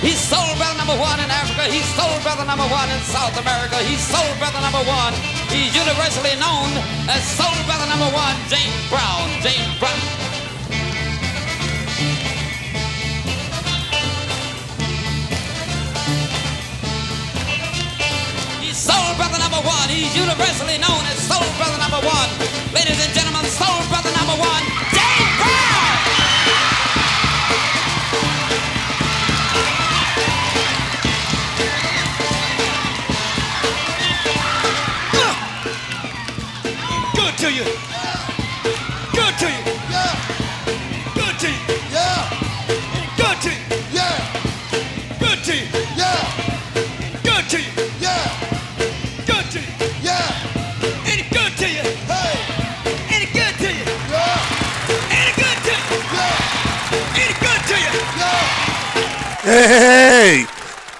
He's soul brother number one in Africa. He's soul brother number one in South America. He's soul brother number one. He's universally known as soul brother number one, James Brown. James Brown. He's sold by the number one. He's universally known as sold by the number one. Ladies and gentlemen, sold Hey!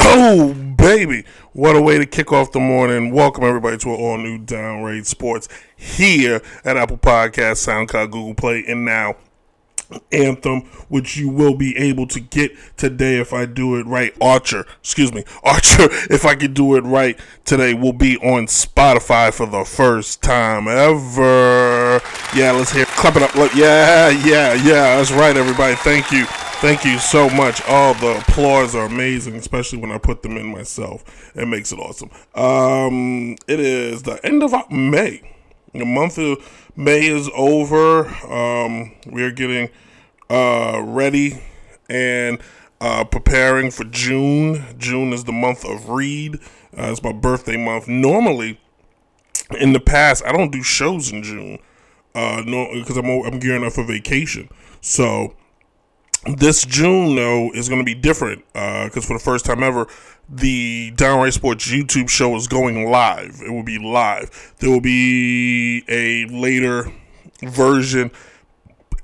Oh, baby. What a way to kick off the morning. Welcome, everybody, to an all new Downright Sports here at Apple Podcasts, SoundCloud, Google Play, and now Anthem, which you will be able to get today if I do it right. Archer, excuse me, Archer, if I can do it right today, will be on Spotify for the first time ever. Yeah, let's hear. Clap it up. Yeah, yeah, yeah. That's right, everybody. Thank you. Thank you so much. All the applause are amazing, especially when I put them in myself. It makes it awesome. Um, it is the end of May. The month of May is over. Um, we are getting uh, ready and uh, preparing for June. June is the month of Reed. Uh, it's my birthday month. Normally, in the past, I don't do shows in June. Uh, no, because I'm I'm gearing up for vacation. So this June though is going to be different because for the first time ever, the Downright Sports YouTube show is going live. It will be live. There will be a later version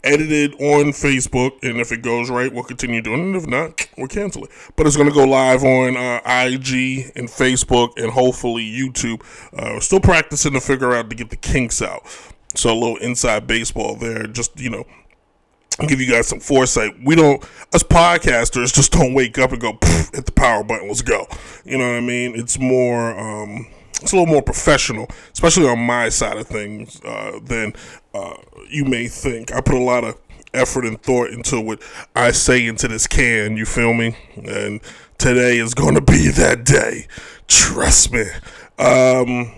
edited on Facebook, and if it goes right, we'll continue doing it. If not, we'll cancel it. But it's going to go live on uh, IG and Facebook and hopefully YouTube. Uh, we're still practicing to figure out to get the kinks out. So a little inside baseball there, just you know, give you guys some foresight. We don't, us podcasters, just don't wake up and go hit the power button. Let's go. You know what I mean? It's more, um, it's a little more professional, especially on my side of things uh, than uh, you may think. I put a lot of effort and thought into what I say into this can. You feel me? And today is going to be that day. Trust me. Um,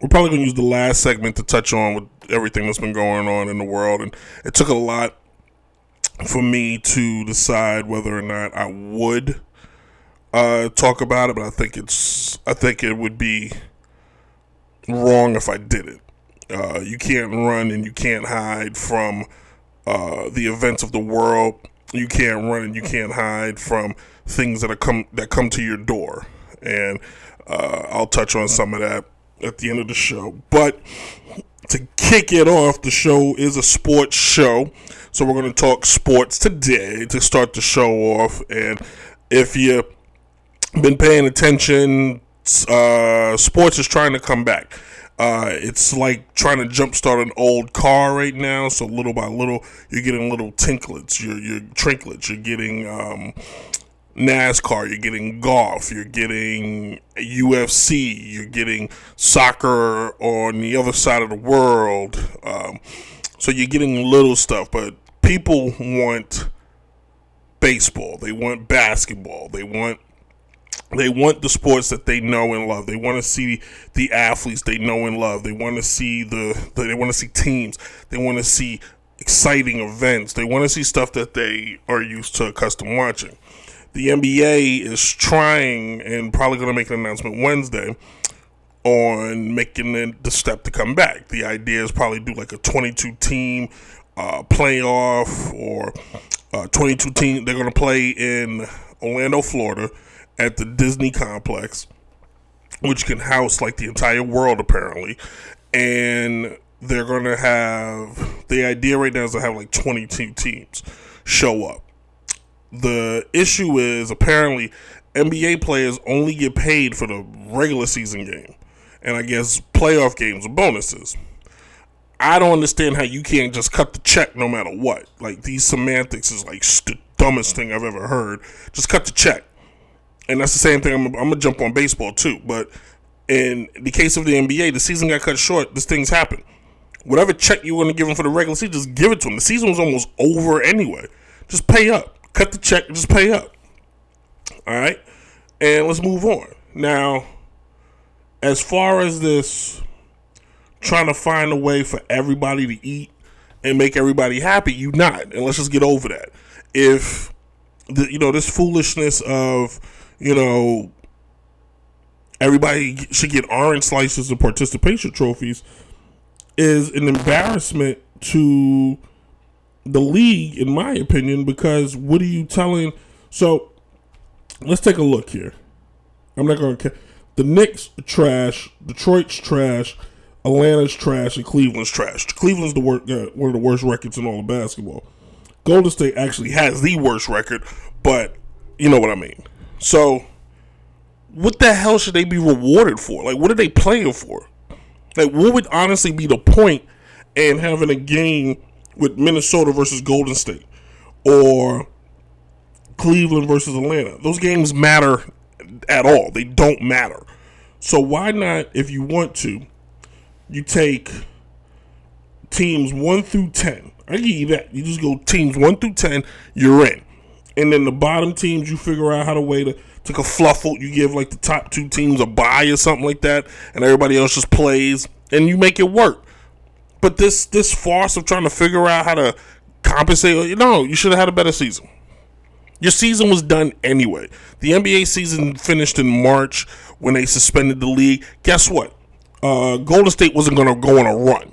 we're probably going to use the last segment to touch on with everything that's been going on in the world, and it took a lot for me to decide whether or not I would uh, talk about it, but I think it's I think it would be wrong if I did it. Uh, you can't run and you can't hide from uh, the events of the world. You can't run and you can't hide from things that are come that come to your door, and uh, I'll touch on some of that at the end of the show. But to kick it off, the show is a sports show. So we're going to talk sports today to start the show off. And if you've been paying attention, uh, sports is trying to come back. Uh, it's like trying to jumpstart an old car right now. So little by little, you're getting little tinklets, you're, you're trinklets, you're getting um, NASCAR, you're getting golf, you're getting UFC, you're getting soccer on the other side of the world. Um, so you're getting little stuff, but people want baseball, they want basketball, they want they want the sports that they know and love. They want to see the athletes they know and love. They want to see the, the they want to see teams. They want to see exciting events. They want to see stuff that they are used to accustomed watching. The NBA is trying and probably going to make an announcement Wednesday on making the, step to come back. The idea is probably do like a 22 team uh, playoff or uh, 22 team. They're going to play in Orlando, Florida at the Disney complex, which can house like the entire world apparently. And they're going to have the idea right now is to have like 22 teams show up. The issue is apparently NBA players only get paid for the regular season game, and I guess playoff games are bonuses. I don't understand how you can't just cut the check no matter what. Like these semantics is like the dumbest thing I've ever heard. Just cut the check, and that's the same thing. I'm, I'm gonna jump on baseball too, but in the case of the NBA, the season got cut short. This thing's happened. Whatever check you want to give them for the regular season, just give it to them. The season was almost over anyway. Just pay up. Cut the check. Just pay up. All right, and let's move on now. As far as this trying to find a way for everybody to eat and make everybody happy, you not. And let's just get over that. If the, you know this foolishness of you know everybody should get orange slices of participation trophies is an embarrassment to the league, in my opinion, because what are you telling? So let's take a look here. I'm not going to. The Knicks trash, Detroit's trash, Atlanta's trash, and Cleveland's trash. Cleveland's the worst, uh, one of the worst records in all of basketball. Golden State actually has the worst record, but you know what I mean. So, what the hell should they be rewarded for? Like, what are they playing for? Like, what would honestly be the point in having a game with Minnesota versus Golden State or Cleveland versus Atlanta? Those games matter at all. They don't matter. So why not, if you want to, you take teams one through ten. I give you that. You just go teams one through ten, you're in. And then the bottom teams, you figure out how to way to take a fluffle. You give like the top two teams a buy or something like that, and everybody else just plays, and you make it work. But this this farce of trying to figure out how to compensate, no, you know, you should have had a better season. Your season was done anyway. The NBA season finished in March when they suspended the league. Guess what? Uh, Golden State wasn't going to go on a run.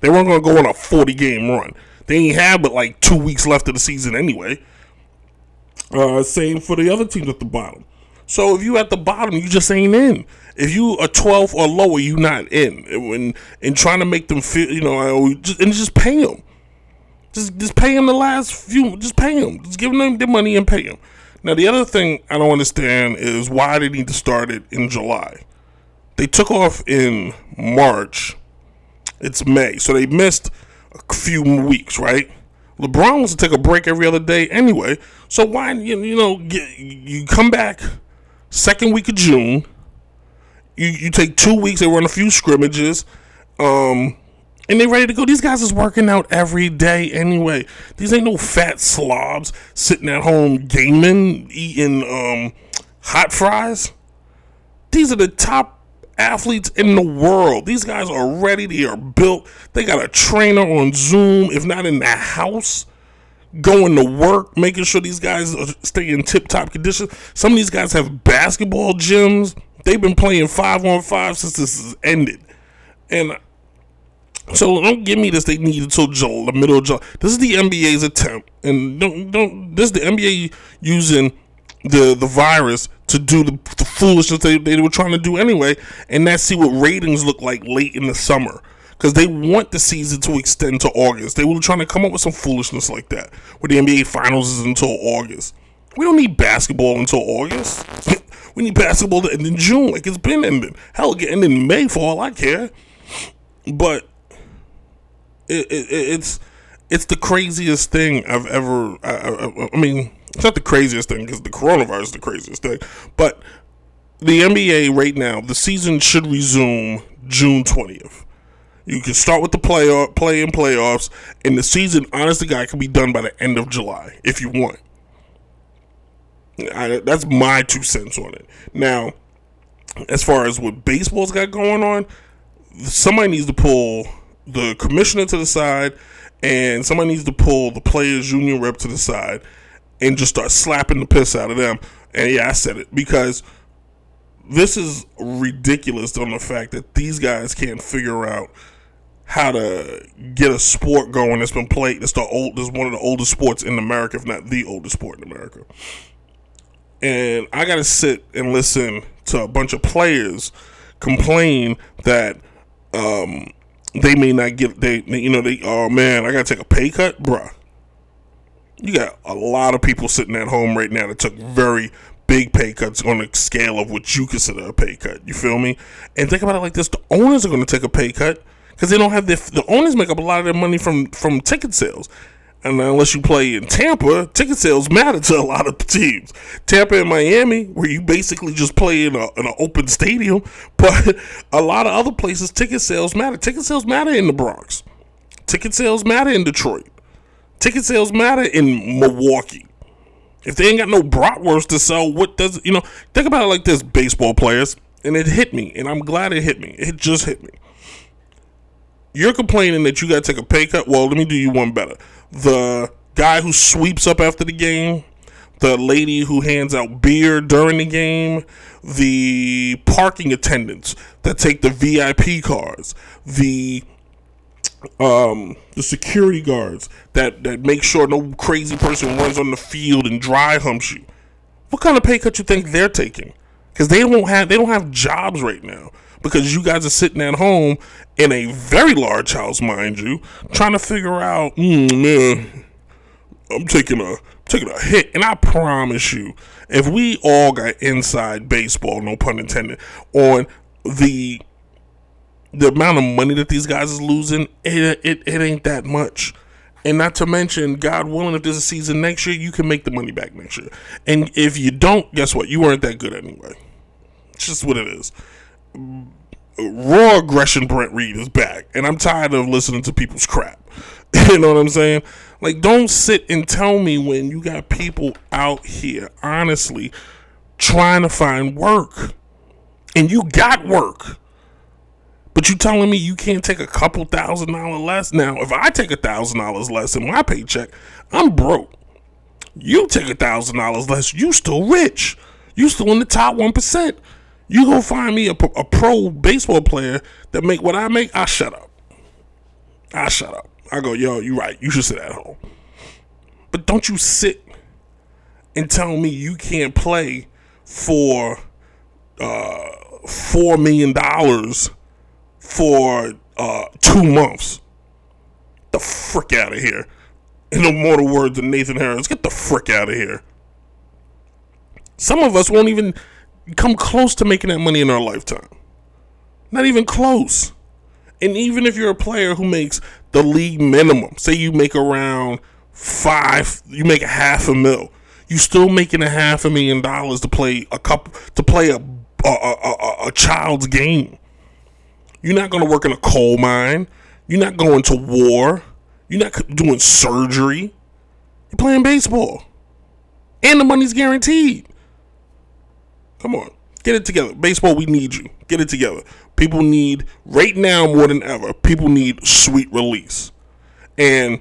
They weren't going to go on a 40 game run. They ain't had but like two weeks left of the season anyway. Uh, same for the other teams at the bottom. So if you at the bottom, you just ain't in. If you are 12 or lower, you not in. And, and trying to make them feel, you know, and just pay them. Just just pay them the last few. Just pay them. Just give them their money and pay them. Now the other thing I don't understand is why they need to start it in July. They took off in March. It's May, so they missed a few weeks, right? LeBron wants to take a break every other day anyway. So why you, you know you come back second week of June. You you take two weeks. They run a few scrimmages, um, and they ready to go. These guys is working out every day anyway. These ain't no fat slobs sitting at home gaming, eating um, hot fries. These are the top athletes in the world. These guys are ready. They are built. They got a trainer on Zoom, if not in the house, going to work, making sure these guys stay in tip top condition. Some of these guys have basketball gyms. They've been playing five on five since this has ended. And so don't give me this. They need until July, the middle of July. This is the NBA's attempt, and don't don't. This is the NBA using the the virus to do the, the foolishness they, they were trying to do anyway, and that's see what ratings look like late in the summer. Because they want the season to extend to August. They were trying to come up with some foolishness like that, where the NBA Finals is until August. We don't need basketball until August. we need basketball to end in June, like it's been ending. Hell, end in May for all I care. But it, it, it's it's the craziest thing I've ever. I, I, I mean, it's not the craziest thing because the coronavirus is the craziest thing, but the NBA right now, the season should resume June twentieth. You can start with the playoff, play in playoffs, and the season, honestly, guy, can be done by the end of July if you want. I, that's my two cents on it. Now, as far as what baseball's got going on, somebody needs to pull the commissioner to the side, and somebody needs to pull the players' union rep to the side, and just start slapping the piss out of them. And yeah, I said it because this is ridiculous on the fact that these guys can't figure out how to get a sport going that's been played. It's the old. It's one of the oldest sports in America, if not the oldest sport in America. And I got to sit and listen to a bunch of players complain that um, they may not get they you know they oh man I gotta take a pay cut, bruh. You got a lot of people sitting at home right now that took very big pay cuts on a scale of what you consider a pay cut. You feel me? And think about it like this: the owners are going to take a pay cut because they don't have their the owners make up a lot of their money from from ticket sales. And unless you play in Tampa, ticket sales matter to a lot of teams. Tampa and Miami, where you basically just play in, a, in an open stadium, but a lot of other places, ticket sales matter. Ticket sales matter in the Bronx. Ticket sales matter in Detroit. Ticket sales matter in Milwaukee. If they ain't got no bratwurst to sell, what does you know? Think about it like this: baseball players, and it hit me, and I'm glad it hit me. It just hit me. You're complaining that you got to take a pay cut. Well, let me do you one better. The guy who sweeps up after the game, the lady who hands out beer during the game, the parking attendants that take the VIP cars, the um, the security guards that, that make sure no crazy person runs on the field and dry humps you. What kind of pay cut you think they're taking? Because they don't have they don't have jobs right now because you guys are sitting at home in a very large house, mind you, trying to figure out, mm, man, I'm taking a taking a hit, and I promise you, if we all got inside baseball, no pun intended, on the the amount of money that these guys is losing, it, it, it ain't that much. And not to mention, God willing, if there's a season next year, you can make the money back next year. And if you don't, guess what? You weren't that good anyway. It's just what it is. Raw aggression Brent Reed is back. And I'm tired of listening to people's crap. you know what I'm saying? Like, don't sit and tell me when you got people out here, honestly, trying to find work. And you got work but you telling me you can't take a couple thousand dollars less? Now, if I take a thousand dollars less in my paycheck, I'm broke. You take a thousand dollars less, you still rich. You still in the top one percent. You go find me a, a pro baseball player that make what I make. I shut up. I shut up. I go, yo, you right. You should sit at home. But don't you sit and tell me you can't play for uh, four million dollars for uh, two months. The frick out of here. In no more words of Nathan Harris, get the frick out of here. Some of us won't even come close to making that money in our lifetime. Not even close. And even if you're a player who makes the league minimum, say you make around five, you make a half a mil, you still making a half a million dollars to play a couple to play a a, a, a child's game. You're not going to work in a coal mine. You're not going to war. You're not doing surgery. You're playing baseball. And the money's guaranteed. Come on. Get it together. Baseball, we need you. Get it together. People need, right now more than ever, people need sweet release. And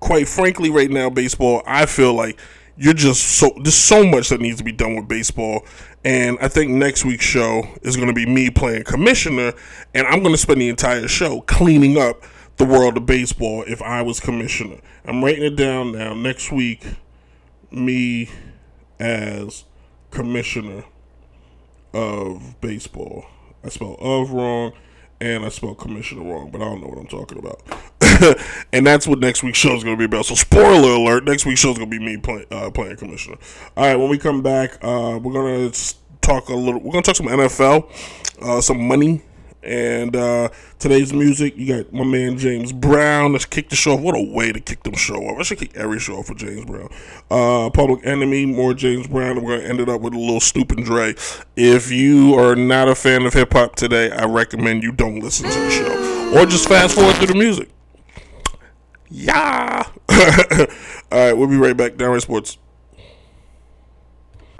quite frankly, right now, baseball, I feel like you're just so, there's so much that needs to be done with baseball. And I think next week's show is going to be me playing commissioner, and I'm going to spend the entire show cleaning up the world of baseball if I was commissioner. I'm writing it down now. Next week, me as commissioner of baseball. I spell of wrong and I spell commissioner wrong, but I don't know what I'm talking about. and that's what next week's show is going to be about. So, spoiler alert: next week's show is going to be me play, uh, playing commissioner. All right, when we come back, uh, we're going to talk a little. We're going to talk some NFL, uh, some money, and uh, today's music. You got my man James Brown. Let's kick the show off. What a way to kick them show off! I should kick every show off for James Brown. Uh, Public Enemy, more James Brown. I'm going to end it up with a little Snoop and Dre. If you are not a fan of hip hop today, I recommend you don't listen to the show or just fast forward through the music. Yeah. All right, we'll be right back. Downright Sports.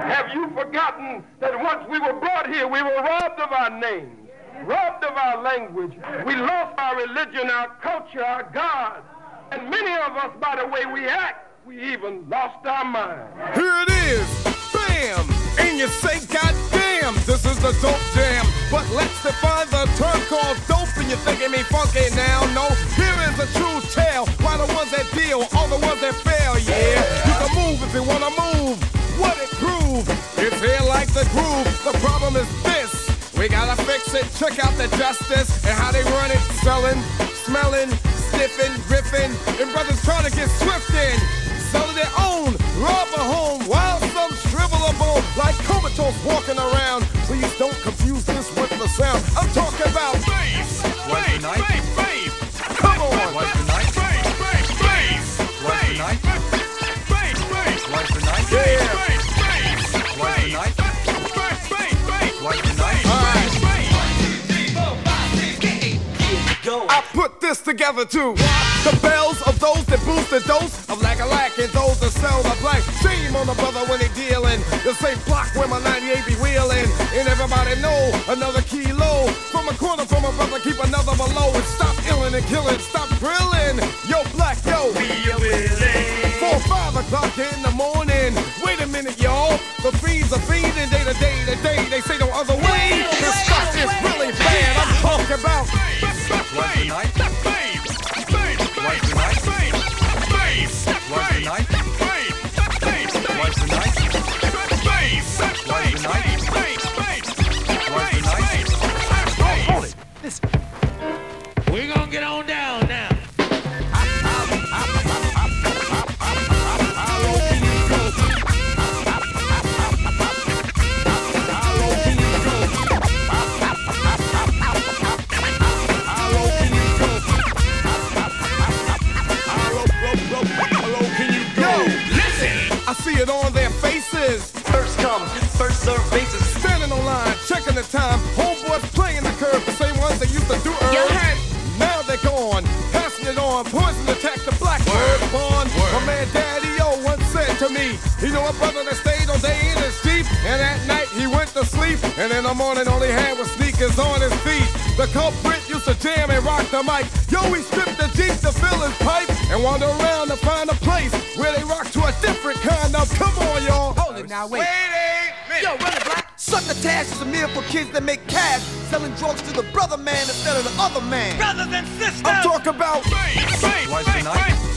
Have you forgotten that once we were brought here, we were robbed of our names, robbed of our language. We lost our religion, our culture, our God. And many of us, by the way we act, we even lost our mind. Here it is. Bam! And you say, God damn, this is the dope jam. But let's define the term called dope, and you're thinking me funky now. No, here is the true tale. Why the ones that deal, all the ones that fail, yeah. You can move if you wanna move. What it prove? It's here like the groove. The problem is this. We gotta fix it. Check out the justice and how they run it. Selling, smelling, sniffing, riffing, and brothers trying to get swift in. Selling their own, rob a home, while some shrivel a bone like comatose walking around. Please don't confuse this with the sound. I'm talking about bass, bass, bass, together too. The bells of those that boost the dose of lack a lack and those that sell the black. Shame on the brother when they dealing. The same block where my 98 be wheeling. And everybody know another kilo. From a corner from a brother, keep another below. And stop illing and killing, stop grilling. Yo, black, yo. Four, five o'clock in the morning. Wait a minute, y'all. The fiends are feeding day to day to day. They say no other way. This stuff is really bad. I'm talking about. What's the night? What's the night? He know a brother that stayed all day in his Jeep, and at night he went to sleep, and in the morning all he had was sneakers on his feet. The culprit used to jam and rock the mic. Yo, he stripped the Jeep to fill his pipe and wander around to find a place where they rock to a different kind of. Come on, y'all. Hold it now, wait. wait Yo, run it, black. Suck the tash is a meal for kids that make cash, selling drugs to the brother man instead of the other man. Brothers and sisters. I'm talking about. What's the night?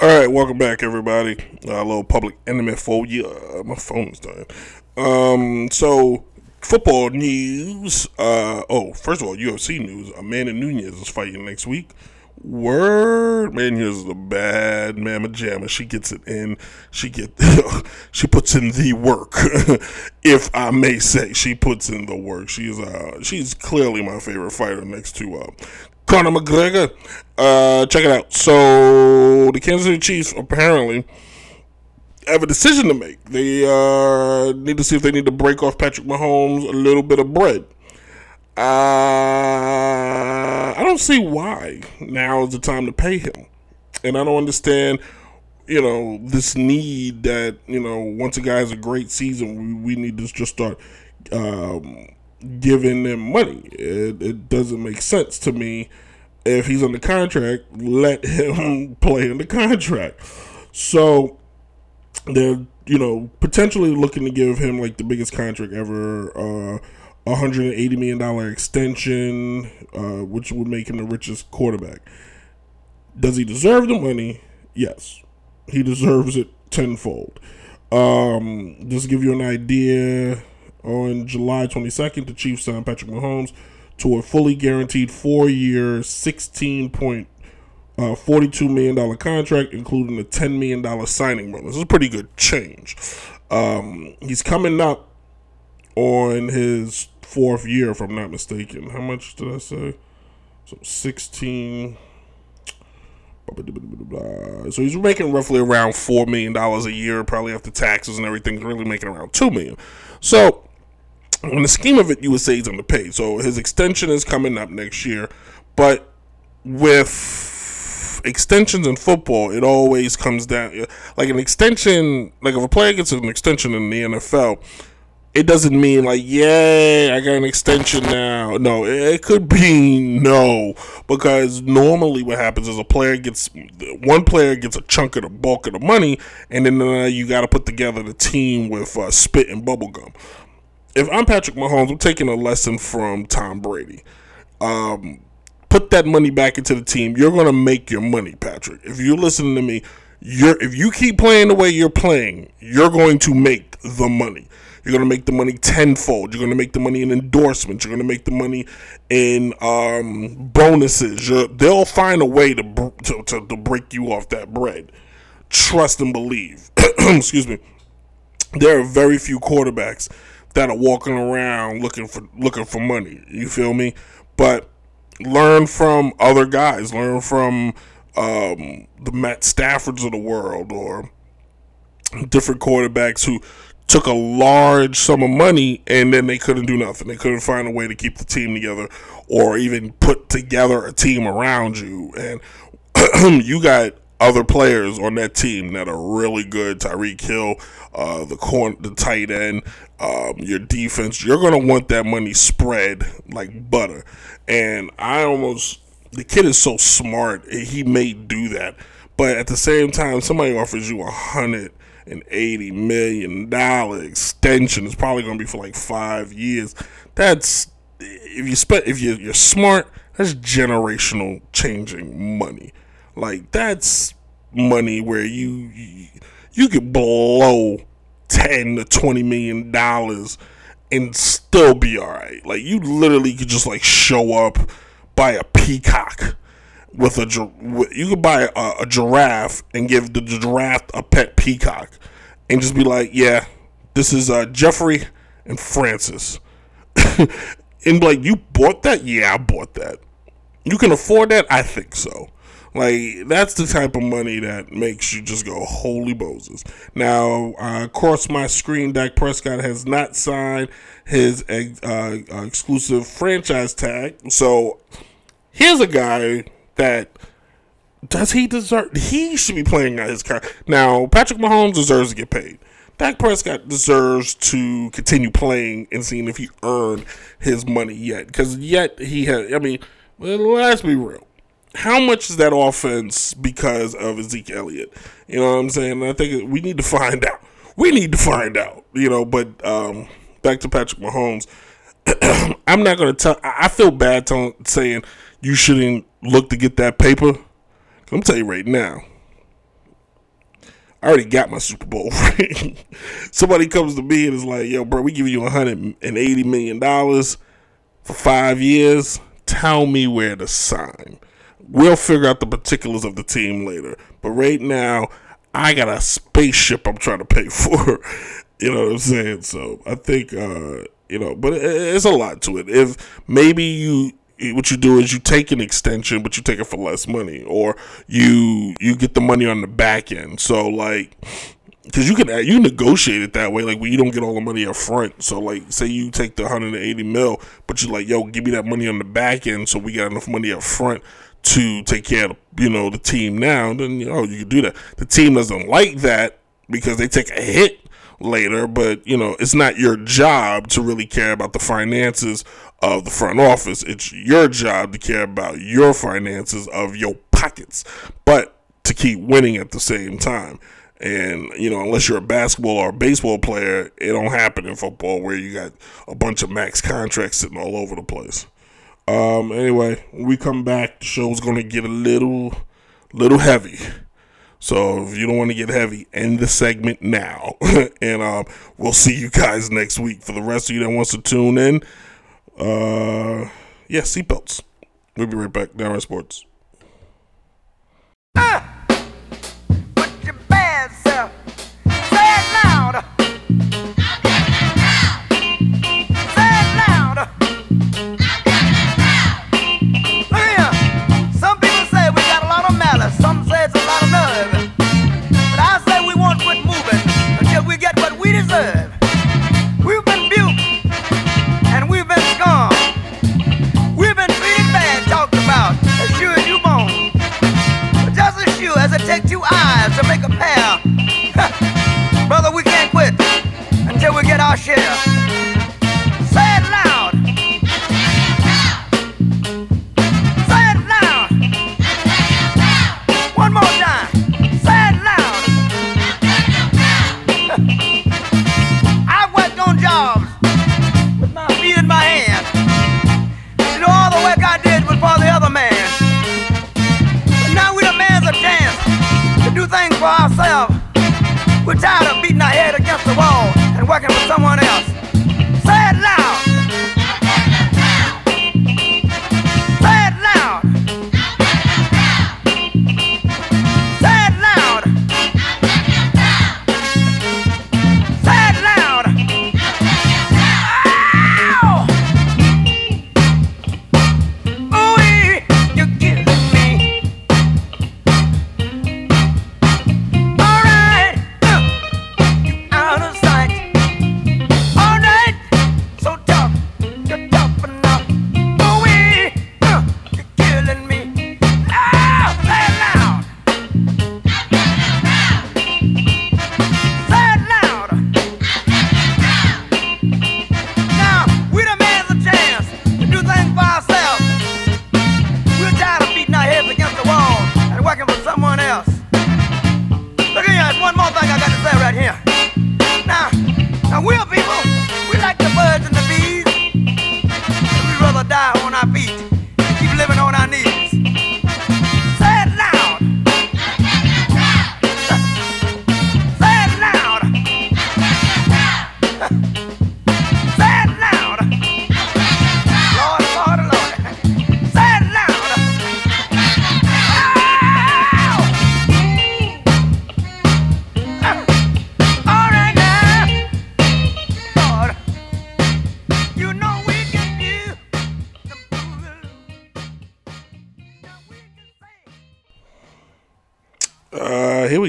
All right, welcome back, everybody. Uh, a little public enemy for you. My phone's dying. Um, so football news. Uh, oh, first of all, UFC news. Amanda Nunes is fighting next week. Word, man, here's a bad mamma jamma. She gets it in. She get. she puts in the work, if I may say. She puts in the work. She's uh, she's clearly my favorite fighter next to uh, Conor McGregor. Uh, check it out. So the Kansas City Chiefs apparently have a decision to make. They uh, need to see if they need to break off Patrick Mahomes a little bit of bread. Uh, I don't see why now is the time to pay him, and I don't understand. You know this need that you know once a guy has a great season, we, we need to just start um, giving them money. It, it doesn't make sense to me. If he's under contract, let him play in the contract. So they're you know potentially looking to give him like the biggest contract ever, uh, a hundred and eighty million dollar extension, uh, which would make him the richest quarterback. Does he deserve the money? Yes, he deserves it tenfold. Um, just give you an idea, on July 22nd, the Chiefs signed Patrick Mahomes to a fully guaranteed four-year, $16.42 $42 million contract, including a $10 million signing bonus. This is a pretty good change. Um, he's coming up on his fourth year, if I'm not mistaken. How much did I say? So 16. So he's making roughly around four million dollars a year, probably after taxes and everything. He's really making around two million. So in the scheme of it, you would say he's underpaid. So his extension is coming up next year, but with extensions in football, it always comes down like an extension. Like if a player gets an extension in the NFL, it doesn't mean like, yay, I got an extension now. No, it, could be no, because normally what happens is a player gets one player gets a chunk of the bulk of the money, and then uh, you got to put together the team with uh, spit and bubble gum. If I'm Patrick Mahomes, I'm taking a lesson from Tom Brady. Um, put that money back into the team. You're gonna make your money, Patrick. If you're listening to me, you're if you keep playing the way you're playing, you're going to make the money. You're going to make the money tenfold. You're going to make the money in endorsements. You're going to make the money in um, bonuses. You're, they'll find a way to, to, to, to break you off that bread. Trust and believe. Excuse me. There are very few quarterbacks that are walking around looking for looking for money. You feel me? But learn from other guys. Learn from um, the Matt Staffords of the world or different quarterbacks who took a large sum of money and then they couldn't do nothing. They couldn't find a way to keep the team together or even put together a team around you. And you got other players on that team that are really good. Tyreek Hill, uh, the corn, the tight end, um, your defense. You're gonna want that money spread like butter. And I almost the kid is so smart. He may do that, but at the same time, somebody offers you a hundred an eighty million dollar extension. It's probably going to be for like five years. That's if you spend if you you're smart. That's generational changing money. Like that's money where you you, you could blow ten to twenty million dollars and still be all right. Like you literally could just like show up, buy a peacock with a you could buy a, a, giraffe and give the giraffe a pet peacock and just be like, yeah, this is uh, Jeffrey and Francis. and like, you bought that? Yeah, I bought that. You can afford that? I think so. Like that's the type of money that makes you just go holy Moses. Now, uh, across my screen, Dak Prescott has not signed his uh, uh, exclusive franchise tag. So here's a guy that does he deserve? He should be playing out his car. Now, Patrick Mahomes deserves to get paid. Dak Prescott deserves to continue playing and seeing if he earned his money yet. Because yet he has, I mean, let's be real. How much is that offense because of Ezekiel Elliott? You know what I'm saying? I think we need to find out. We need to find out. You know, but um, back to Patrick Mahomes. I'm not going to tell. I feel bad telling, saying you shouldn't look to get that paper I'm tell you right now. I already got my Super Bowl ring. Somebody comes to me and is like, "Yo, bro, we give you 180 million dollars for five years. Tell me where to sign. We'll figure out the particulars of the team later. But right now, I got a spaceship I'm trying to pay for. you know what I'm saying? So I think, uh, you know, but it's a lot to it. If maybe you what you do is you take an extension, but you take it for less money, or you you get the money on the back end. So like, because you can you negotiate it that way, like when you don't get all the money up front. So like, say you take the 180 mil, but you're like, yo, give me that money on the back end, so we got enough money up front to take care of you know the team now. Then you know you can do that. The team doesn't like that because they take a hit later, but you know, it's not your job to really care about the finances of the front office. It's your job to care about your finances of your pockets, but to keep winning at the same time. And you know, unless you're a basketball or a baseball player, it don't happen in football where you got a bunch of max contracts sitting all over the place. Um, anyway, when we come back, the show's gonna get a little, little heavy. So if you don't want to get heavy, end the segment now. and um, we'll see you guys next week. For the rest of you that wants to tune in, uh, yeah, seatbelts. We'll be right back. Downright Sports. Ah! Put your. Say it.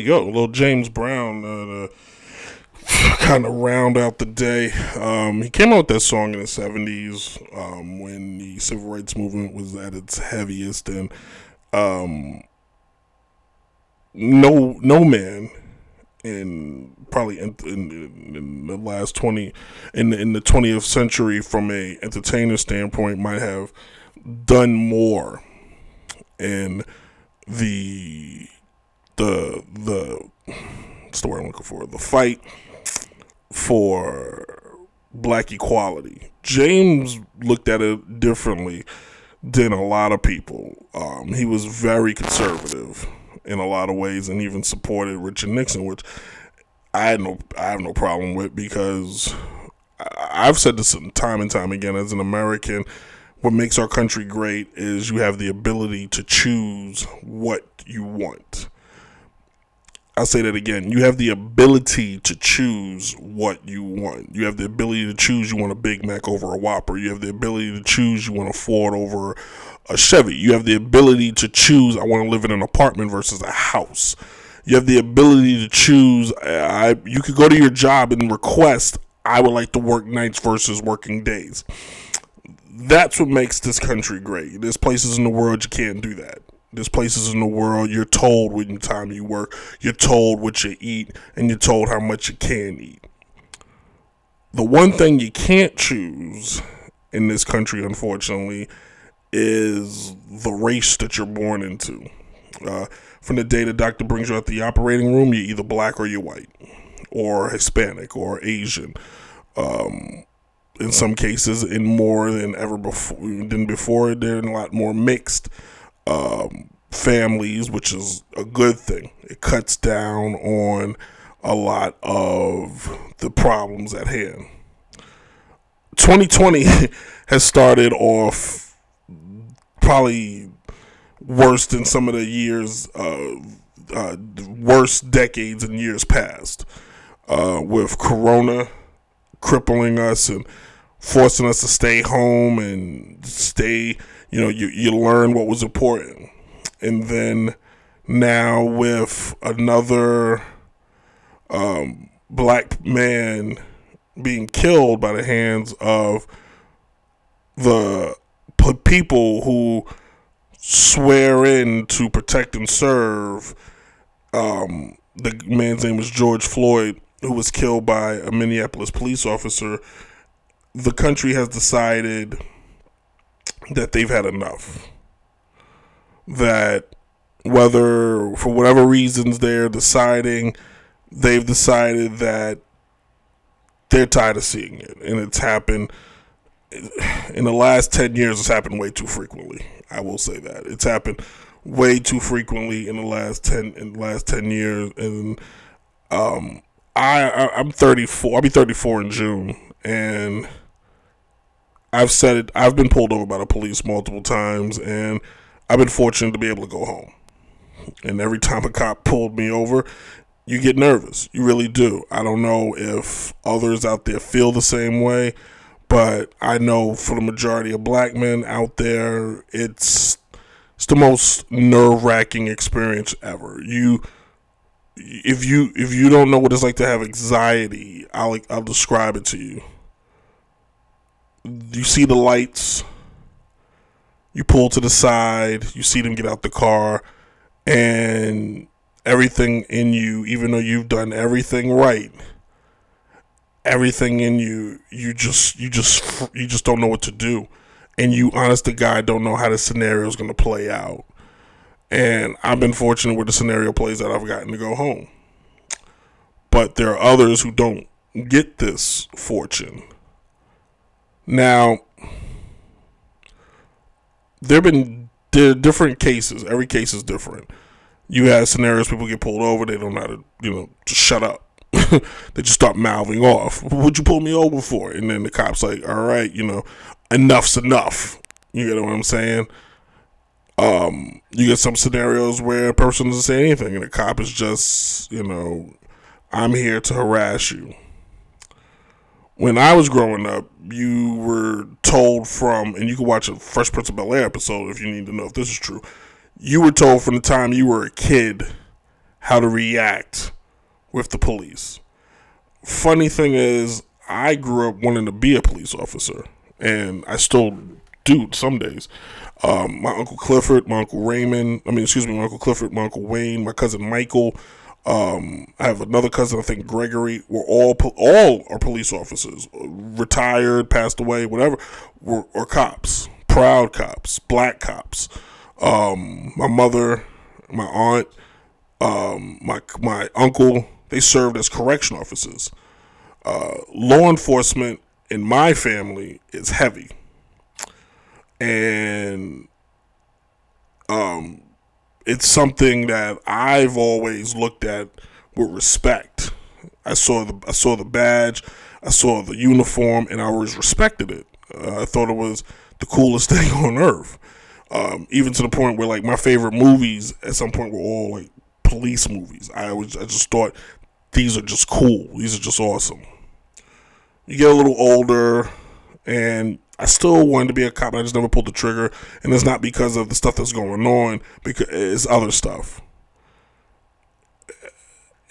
Go. A little James Brown uh, kind of round out the day. Um, he came out with that song in the 70s um, when the civil rights movement was at its heaviest. And um, no, no man in probably in, in, in the last 20 in the, in the 20th century from a entertainer standpoint might have done more in the the the word I'm looking for the fight for black equality. James looked at it differently than a lot of people. Um, he was very conservative in a lot of ways, and even supported Richard Nixon, which I had no I have no problem with because I've said this time and time again as an American. What makes our country great is you have the ability to choose what you want. I'll say that again. You have the ability to choose what you want. You have the ability to choose you want a Big Mac over a Whopper. You have the ability to choose you want a Ford over a Chevy. You have the ability to choose I want to live in an apartment versus a house. You have the ability to choose I you could go to your job and request I would like to work nights versus working days. That's what makes this country great. There's places in the world you can't do that. There's places in the world you're told when time you work, you're told what you eat, and you're told how much you can eat. The one thing you can't choose in this country, unfortunately, is the race that you're born into. Uh, from the day the doctor brings you out the operating room, you're either black or you're white, or Hispanic, or Asian. Um, in some cases, in more than ever before than before, they're a lot more mixed um, families, which is a good thing. It cuts down on a lot of the problems at hand. 2020 has started off probably worse than some of the years, uh, uh, worst decades and years past, uh, with Corona crippling us and forcing us to stay home and stay you know you, you learn what was important. And then now with another um, black man being killed by the hands of the p- people who swear in to protect and serve um, the man's name was george floyd who was killed by a minneapolis police officer. The country has decided that they've had enough. That whether for whatever reasons they're deciding, they've decided that they're tired of seeing it. And it's happened in the last 10 years, it's happened way too frequently. I will say that. It's happened way too frequently in the last 10 in the last 10 years and um I, I I'm 34. I'll be 34 in June and I've said it. I've been pulled over by the police multiple times, and I've been fortunate to be able to go home. And every time a cop pulled me over, you get nervous. You really do. I don't know if others out there feel the same way, but I know for the majority of black men out there, it's it's the most nerve wracking experience ever. You if you if you don't know what it's like to have anxiety, I'll I'll describe it to you you see the lights, you pull to the side, you see them get out the car, and everything in you, even though you've done everything right, everything in you, you just you just you just don't know what to do, and you, honest to God, don't know how the scenario is going to play out. And I've been fortunate with the scenario plays that I've gotten to go home. But there are others who don't get this fortune now, there have been there different cases. Every case is different. You have scenarios people get pulled over, they don't know how to, you know, just shut up. they just start mouthing off. What'd you pull me over for? And then the cop's like, all right, you know, enough's enough. You get what I'm saying? Um, you get some scenarios where a person doesn't say anything and the cop is just, you know, I'm here to harass you when I was growing up, you were told from, and you can watch a Fresh Prince of Bel Air episode if you need to know if this is true. You were told from the time you were a kid how to react with the police. Funny thing is, I grew up wanting to be a police officer, and I still do some days. Um, my uncle Clifford, my uncle Raymond, I mean, excuse me, my uncle Clifford, my uncle Wayne, my cousin Michael. Um, I have another cousin, I think Gregory. We're all all are police officers, retired, passed away, whatever. We're, or cops, proud cops, black cops. Um, my mother, my aunt, um, my my uncle, they served as correction officers. Uh, law enforcement in my family is heavy, and um, it's something that I've always looked at with respect. I saw the I saw the badge, I saw the uniform, and I always respected it. Uh, I thought it was the coolest thing on earth. Um, even to the point where like my favorite movies at some point were all like police movies. I was I just thought these are just cool. These are just awesome. You get a little older, and I still wanted to be a cop. I just never pulled the trigger, and it's not because of the stuff that's going on. Because it's other stuff.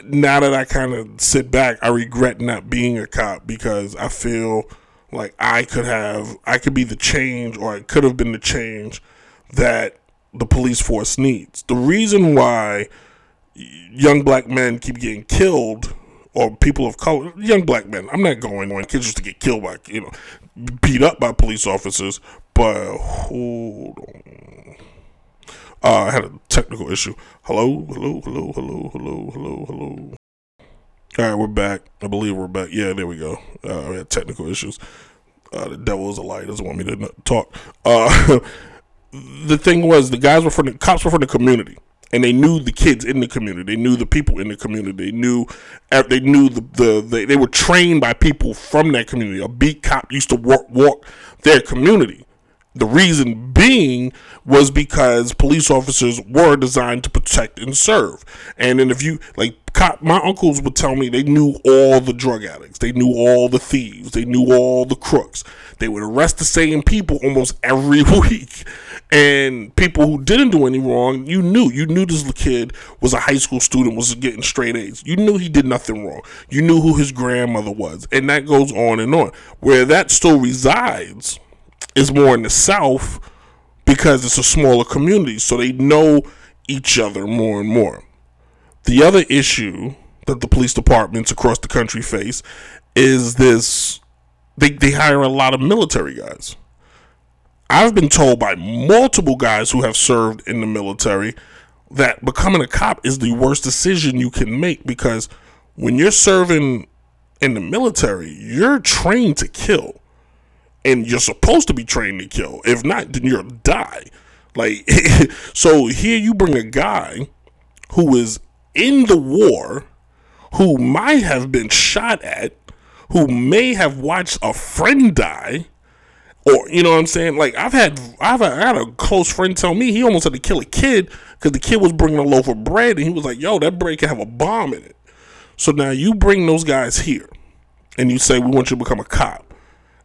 Now that I kind of sit back, I regret not being a cop because I feel like I could have, I could be the change, or I could have been the change that the police force needs. The reason why young black men keep getting killed or people of color, young black men. I'm not going on kids just to get killed by, you know, beat up by police officers, but hold on. Uh, I had a technical issue. Hello, hello, hello, hello, hello, hello, hello. All right, we're back. I believe we're back. Yeah, there we go. Uh, we had technical issues. Uh, the devil is a lie. Doesn't want me to talk. Uh, the thing was, the guys were from the cops were from the community and they knew the kids in the community. They knew the people in the community. They knew uh, they knew the, the they, they were trained by people from that community. A beat cop used to walk walk their community. The reason being was because police officers were designed to protect and serve. And then if you like cop my uncles would tell me they knew all the drug addicts, they knew all the thieves, they knew all the crooks. They would arrest the same people almost every week. And people who didn't do any wrong, you knew. You knew this kid was a high school student, was getting straight A's. You knew he did nothing wrong. You knew who his grandmother was. And that goes on and on. Where that still resides is more in the South because it's a smaller community. So they know each other more and more. The other issue that the police departments across the country face is this they, they hire a lot of military guys. I've been told by multiple guys who have served in the military that becoming a cop is the worst decision you can make because when you're serving in the military, you're trained to kill. And you're supposed to be trained to kill. If not, then you'll die. Like so here you bring a guy who is in the war, who might have been shot at, who may have watched a friend die, or you know what I'm saying? Like I've had I've I had a close friend tell me he almost had to kill a kid because the kid was bringing a loaf of bread and he was like, "Yo, that bread can have a bomb in it." So now you bring those guys here, and you say, "We want you to become a cop,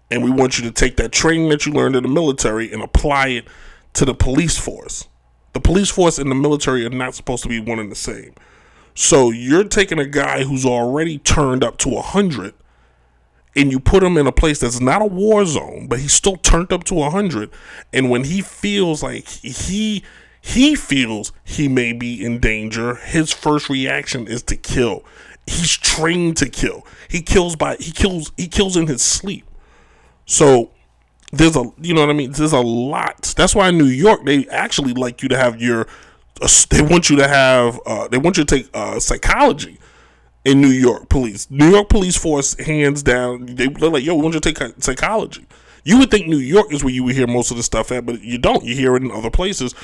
and we want you to take that training that you learned in the military and apply it to the police force." The police force and the military are not supposed to be one and the same. So you're taking a guy who's already turned up to a hundred and you put him in a place that's not a war zone, but he's still turned up to 100. And when he feels like he he feels he may be in danger, his first reaction is to kill. He's trained to kill. He kills by he kills he kills in his sleep. So there's a you know what I mean. There's a lot. That's why in New York they actually like you to have your. They want you to have. Uh, they want you to take uh, psychology in New York police. New York police force, hands down, they, they're like, yo, we want you to take psychology. You would think New York is where you would hear most of the stuff at, but you don't. You hear it in other places.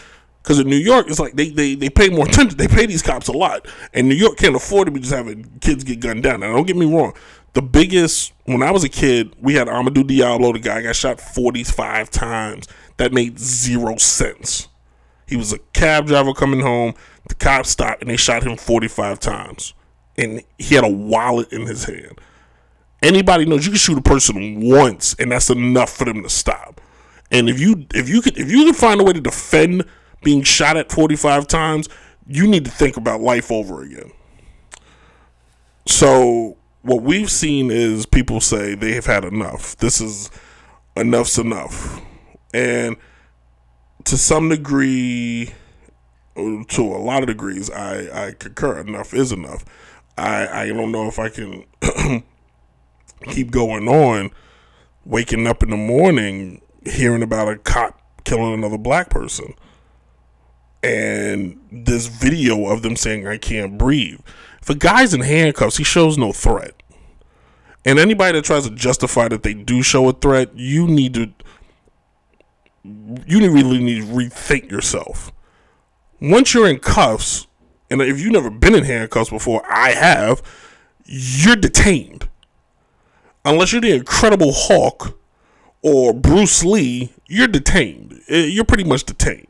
Because in New York, it's like they, they, they pay more attention. They pay these cops a lot. And New York can't afford to be just having kids get gunned down. Now, don't get me wrong. The biggest, when I was a kid, we had Amadou Diallo, the guy got shot 45 times. That made zero sense. He was a cab driver coming home. The cops stopped and they shot him 45 times and he had a wallet in his hand. Anybody knows you can shoot a person once, and that's enough for them to stop. And if you if you could if you could find a way to defend being shot at forty five times, you need to think about life over again. So what we've seen is people say they have had enough. This is enough's enough. And to some degree, to a lot of degrees, I, I concur. Enough is enough. I, I don't know if I can keep going on, waking up in the morning, hearing about a cop killing another black person. And this video of them saying, I can't breathe. If a guy's in handcuffs, he shows no threat. And anybody that tries to justify that they do show a threat, you need to you really need to rethink yourself. Once you're in cuffs, and if you've never been in handcuffs before, I have, you're detained. Unless you're the Incredible Hulk or Bruce Lee, you're detained. Eh, You're pretty much detained.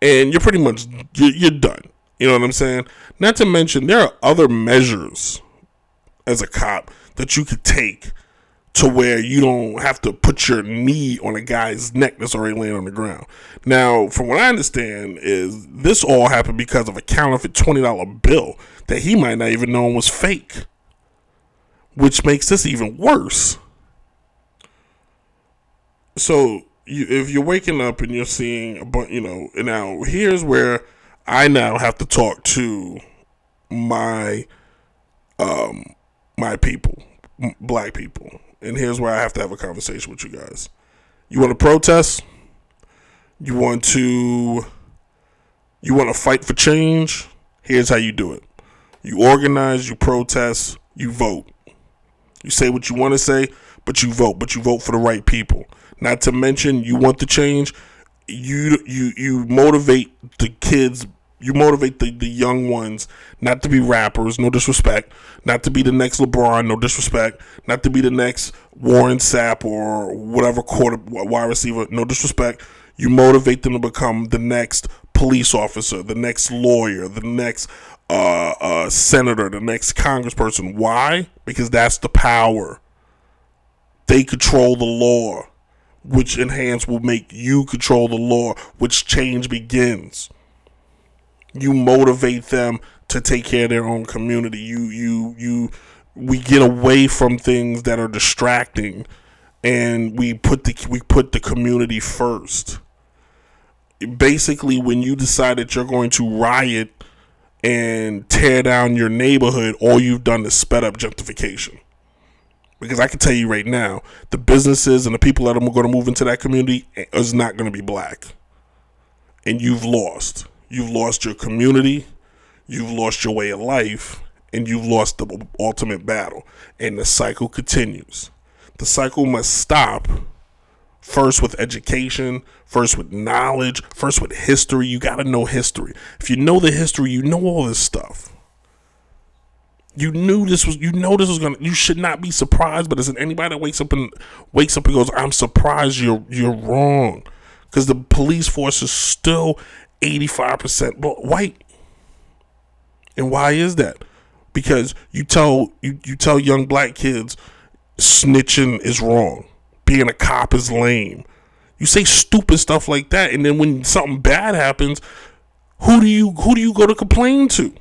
And you're pretty much, you're, you're done. You know what I'm saying? Not to mention, there are other measures as a cop that you could take to where you don't have to put your knee on a guy's neck that's already laying on the ground. Now, from what I understand, is this all happened because of a counterfeit twenty dollar bill that he might not even know was fake, which makes this even worse. So, you, if you're waking up and you're seeing a bunch, you know, now here's where I now have to talk to my um my people, black people. And here's where I have to have a conversation with you guys. You want to protest? You want to you want to fight for change? Here's how you do it. You organize, you protest, you vote. You say what you want to say, but you vote, but you vote for the right people. Not to mention you want the change, you you you motivate the kids you motivate the, the young ones not to be rappers, no disrespect, not to be the next LeBron, no disrespect, not to be the next Warren Sapp or whatever quarter wide receiver, no disrespect. You motivate them to become the next police officer, the next lawyer, the next uh, uh, senator, the next congressperson. Why? Because that's the power. They control the law, which enhance will make you control the law, which change begins you motivate them to take care of their own community. You you you we get away from things that are distracting and we put the we put the community first. Basically when you decide that you're going to riot and tear down your neighborhood, all you've done is sped up gentrification. Because I can tell you right now, the businesses and the people that are going to move into that community is not going to be black. And you've lost. You've lost your community, you've lost your way of life, and you've lost the ultimate battle. And the cycle continues. The cycle must stop first with education, first with knowledge, first with history. You got to know history. If you know the history, you know all this stuff. You knew this was. You know this was gonna. You should not be surprised. But isn't anybody that wakes up and wakes up and goes, "I'm surprised." You're you're wrong, because the police force is still 85% white. And why is that? Because you tell you, you tell young black kids snitching is wrong. Being a cop is lame. You say stupid stuff like that and then when something bad happens, who do you who do you go to complain to?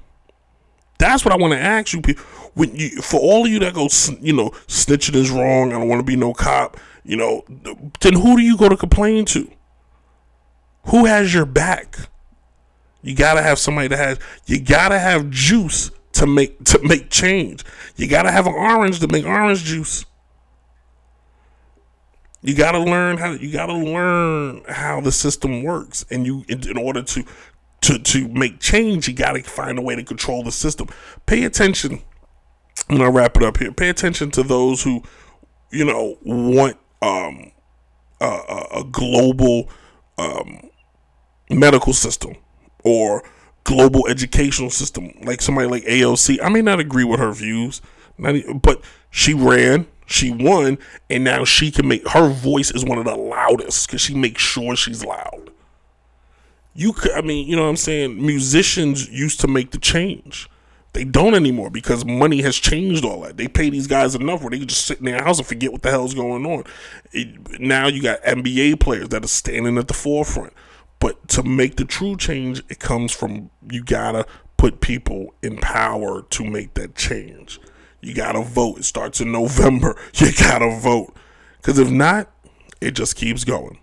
That's what I want to ask you people. When you for all of you that go you know snitching is wrong, I don't want to be no cop, you know, then who do you go to complain to? Who has your back? You gotta have somebody that has. You gotta have juice to make to make change. You gotta have an orange to make orange juice. You gotta learn how. You gotta learn how the system works, and you in, in order to to to make change, you gotta find a way to control the system. Pay attention. I'm gonna wrap it up here. Pay attention to those who, you know, want um a, a, global um medical system or global educational system, like somebody like AOC. I may not agree with her views, but she ran, she won, and now she can make her voice is one of the loudest because she makes sure she's loud. You could, I mean, you know what I'm saying? Musicians used to make the change. They don't anymore because money has changed all that. They pay these guys enough where they can just sit in their house and forget what the hell's going on. It- now you got NBA players that are standing at the forefront But to make the true change, it comes from you gotta put people in power to make that change. You gotta vote. It starts in November. You gotta vote. Because if not, it just keeps going.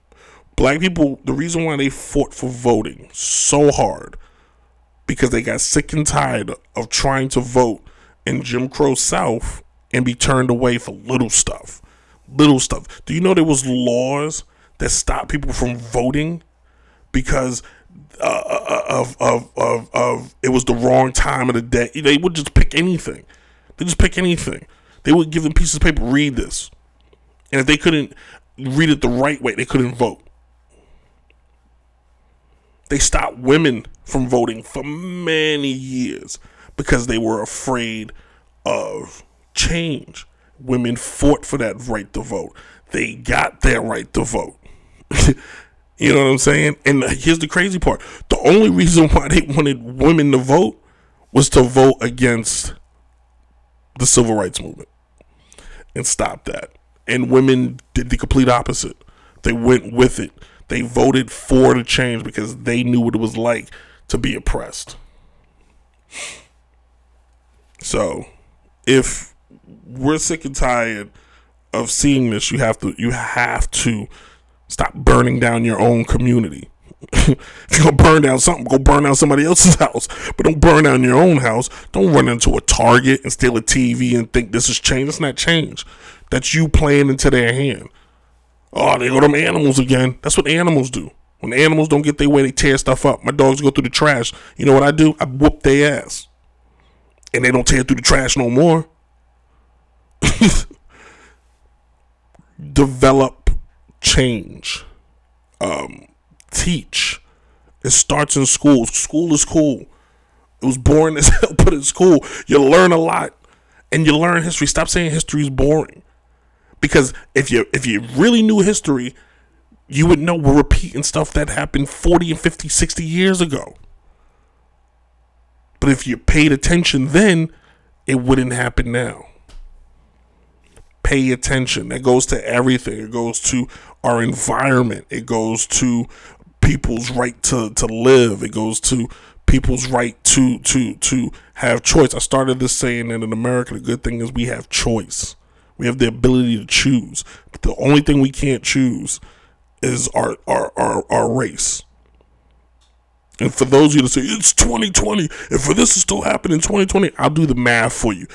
Black people, the reason why they fought for voting so hard, because they got sick and tired of trying to vote in Jim Crow South and be turned away for little stuff. Little stuff. Do you know there was laws that stopped people from voting because uh, of, of of of it was the wrong time of the day. They would just pick anything. They just pick anything. They would give them pieces of paper. Read this, and if they couldn't read it the right way, they couldn't vote. They stopped women from voting for many years because they were afraid of change. Women fought for that right to vote. They got their right to vote. you know what I'm saying? And here's the crazy part the only reason why they wanted women to vote was to vote against the civil rights movement and stop that. And women did the complete opposite. They went with it. They voted for the change because they knew what it was like to be oppressed. So, if we're sick and tired of seeing this, you have to you have to stop burning down your own community. if you're gonna burn down something, go burn down somebody else's house. But don't burn down your own house. Don't run into a Target and steal a TV and think this is change. It's not change. That's you playing into their hand. Oh, they go them animals again. That's what animals do. When animals don't get their way, they tear stuff up. My dogs go through the trash. You know what I do? I whoop their ass. And they don't tear through the trash no more. Develop change. Um, teach. It starts in school. School is cool. It was boring as hell, but in school, you learn a lot and you learn history. Stop saying history is boring. Because if you if you really knew history, you would know we're repeating stuff that happened 40 and 50, 60 years ago. But if you paid attention then, it wouldn't happen now. Pay attention. That goes to everything. It goes to our environment. It goes to people's right to, to live. It goes to people's right to to to have choice. I started this saying that in America the good thing is we have choice. We have the ability to choose. But the only thing we can't choose is our our our, our race. And for those of you to say it's 2020, and for this to still happen in 2020, I'll do the math for you.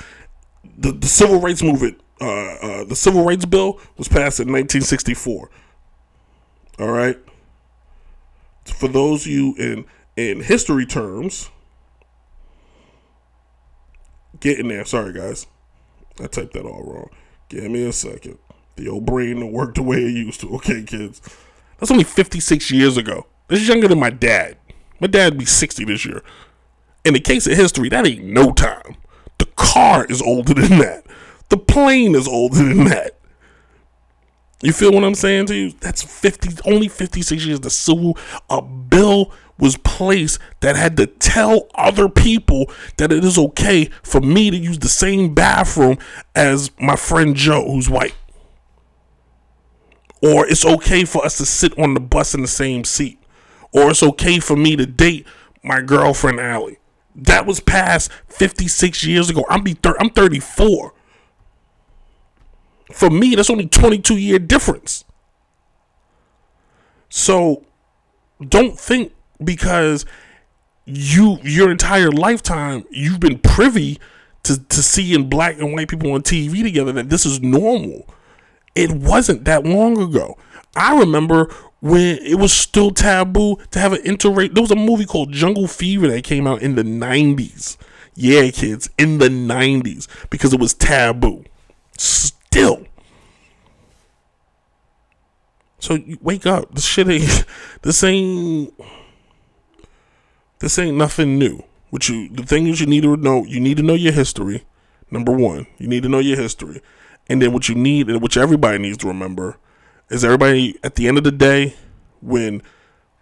The, the civil rights movement, uh, uh, the civil rights bill was passed in 1964. All right. For those of you in in history terms, get in there. Sorry, guys, I typed that all wrong. Give me a second. The old brain don't work the way it used to. Okay, kids. That's only 56 years ago. This is younger than my dad. My dad be 60 this year. In the case of history, that ain't no time. The car is older than that. The plane is older than that. You feel what I'm saying to you? That's 50, only 56 years. The civil, a bill was placed that had to tell other people that it is okay for me to use the same bathroom as my friend Joe, who's white. Or it's okay for us to sit on the bus in the same seat. Or it's okay for me to date my girlfriend Allie. That was passed 56 years ago. I'm be thir- I'm 34. For me, that's only 22 year difference. So don't think because you your entire lifetime you've been privy to, to seeing black and white people on TV together that this is normal. It wasn't that long ago. I remember when it was still taboo to have an interracial. There was a movie called Jungle Fever that came out in the 90s. Yeah, kids, in the 90s because it was taboo. Still. So you wake up. This shit ain't. This ain't. This ain't nothing new. What you the thing is you need to know you need to know your history. Number one, you need to know your history, and then what you need and which everybody needs to remember is everybody at the end of the day when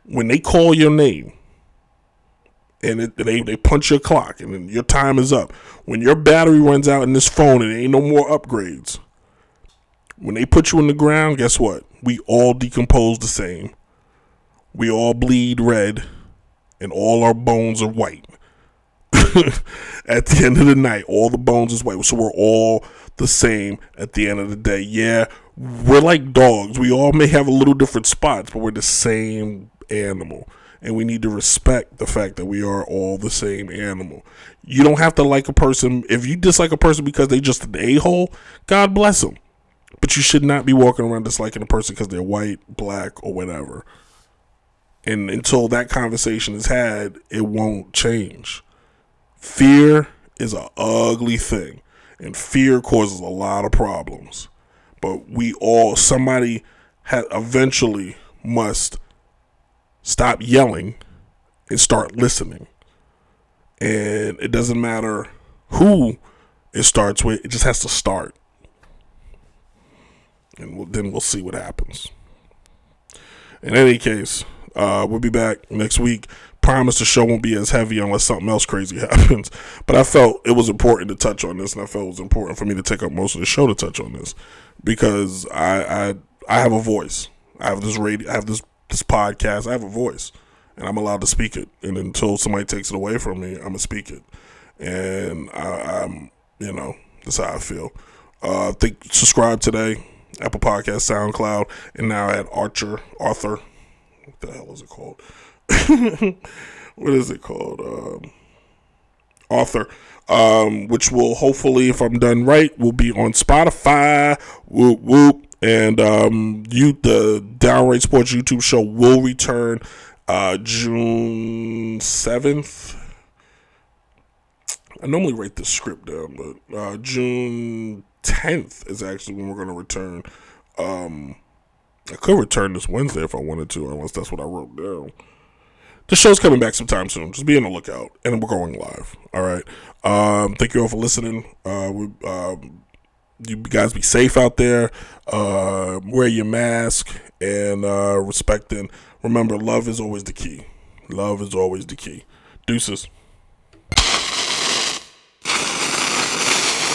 when they call your name and it, they they punch your clock and your time is up. When your battery runs out in this phone and there ain't no more upgrades. When they put you in the ground, guess what? We all decompose the same. We all bleed red, and all our bones are white. at the end of the night, all the bones is white. So we're all the same at the end of the day. Yeah, we're like dogs. We all may have a little different spots, but we're the same animal. And we need to respect the fact that we are all the same animal. You don't have to like a person. If you dislike a person because they just an a hole, God bless them. But you should not be walking around disliking a person because they're white, black, or whatever. And until that conversation is had, it won't change. Fear is an ugly thing, and fear causes a lot of problems. But we all, somebody ha- eventually must stop yelling and start listening. And it doesn't matter who it starts with, it just has to start. And we'll, then we'll see what happens. In any case, uh, we'll be back next week. Promise the show won't be as heavy unless something else crazy happens. But I felt it was important to touch on this, and I felt it was important for me to take up most of the show to touch on this because I I, I have a voice. I have this radio. I have this this podcast. I have a voice, and I'm allowed to speak it. And until somebody takes it away from me, I'm gonna speak it. And I, I'm you know that's how I feel. Uh, think subscribe today. Apple Podcast, SoundCloud, and now at Archer Arthur. What the hell is it called? what is it called? Um, author, um, which will hopefully, if I'm done right, will be on Spotify. Whoop whoop, and um, you the Downright Sports YouTube show will return uh, June seventh. I normally write the script down, but uh, June tenth is actually when we're going to return. Um, I could return this Wednesday if I wanted to, unless that's what I wrote down. The show's coming back sometime soon. Just be on the lookout, and we're going live. All right. Um, thank you all for listening. Uh, we, um, you guys be safe out there. Uh, wear your mask and uh, respect and remember, love is always the key. Love is always the key. Deuces.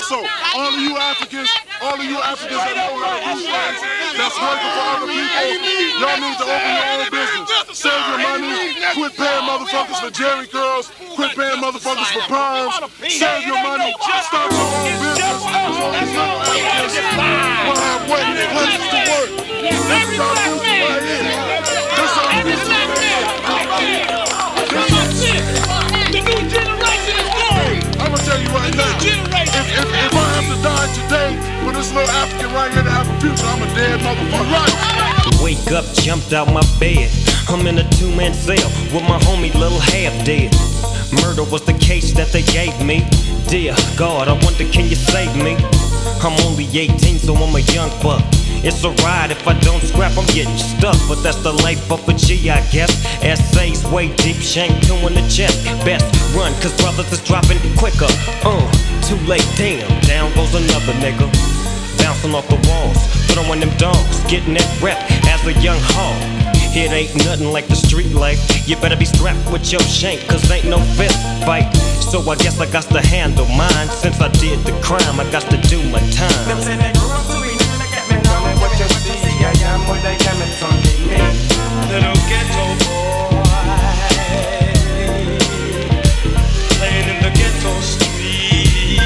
So, all of you Africans, all of you Africans that know how to do that's working for other people, y'all need to open your own business. Save your money, quit paying motherfuckers for Jheri curls, quit paying motherfuckers for perms, save your money, start your own business. Will have what hundreds to work. This is our music right here. This is our music right here. The new generation. I'm gonna tell you right now. If, if, if I have to die today for this little African right here to have a future, I'm a dead motherfucker. Right? Wake up, jumped out my bed. I'm in a two man cell with my homie Little Half Dead. Murder was the case that they gave me. Dear God, I wonder can you save me? I'm only 18, so I'm a young buck. It's a ride if I don't scrap, I'm getting stuck. But that's the life of a G, I guess. Essays way deep, shank two in the chest. Best run, cause brothers is dropping quicker. Uh, too late, damn, down goes another nigga. Bouncing off the walls, throwing them dogs, getting that rep as a young hog. It ain't nothing like the street life. You better be strapped with your shank, cause ain't no fist fight. So I guess I got to handle mine. Since I did the crime, I got to do my time. Little ghetto boy, playing in the ghetto street.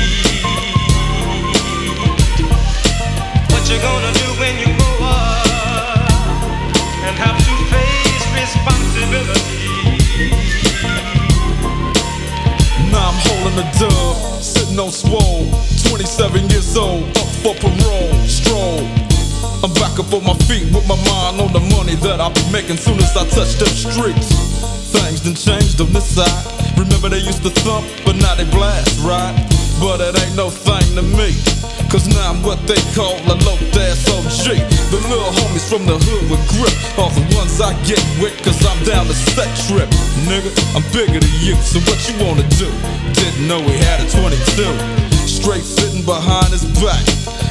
What you gonna do when you grow up and have to face responsibility? Now I'm holding a dub, sitting on swole. 27 years old, up for parole, stroll. I'm back up on my feet with my mind on the money that I'll be making soon as I touch them streets. Things done changed on this side. Remember they used to thump, but now they blast, right? But it ain't no thing to me. Cause now I'm what they call a low ass OG. The little homies from the hood with grip are the ones I get with, cause I'm down to set trip. Nigga, I'm bigger than you, so what you wanna do? Didn't know we had a 22 straight sitting behind his back.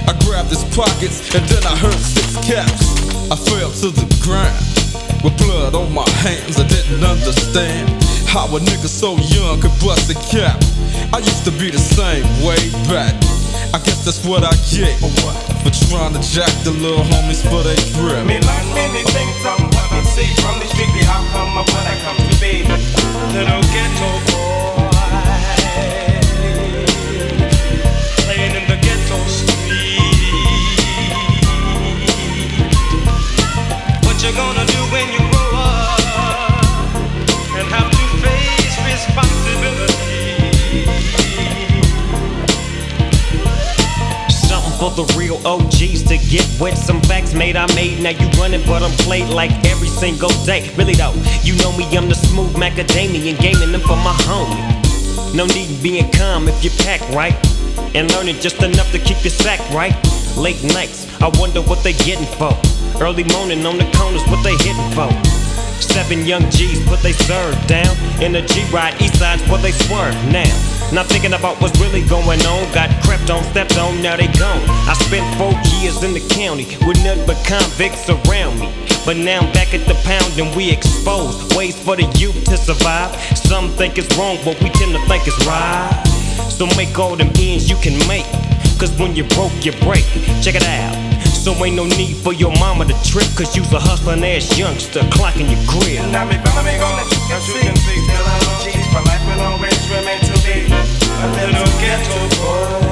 I grabbed his pockets and then I heard six caps. I fell to the ground with blood on my hands. I didn't understand how a nigga so young could bust a cap. I used to be the same way back. I guess that's what I get for trying to jack the little homies for they grip. Me like many things I'm what I see from the street, how come up when I come to be. Little ghetto boy. For the real OGs to get with some facts made I made. Now you running, but I'm played like every single day. Really though, you know me, I'm the smooth macadamian, gaming them for my homie. No need in being calm if you pack right. And learning just enough to keep your sack right. Late nights, I wonder what they getting for. Early morning on the corners, what they hitting for. Seven young G's put they serve down. In the G ride, east side's where they swerve now. Not thinking about what's really going on. Got crept on, stepped on, now they gone. I spent four years in the county with nothing but convicts around me. But now I'm back at the pound and we expose ways for the youth to survive. Some think it's wrong, but we tend to think it's right. So make all them ends you can make. Cause when you broke, you break. Check it out. So ain't no need for your mama to trip. Cause you's a hustling ass youngster clocking your crib. Now me me let you can see Still I know cheap For life will always remain to be A little ghetto boy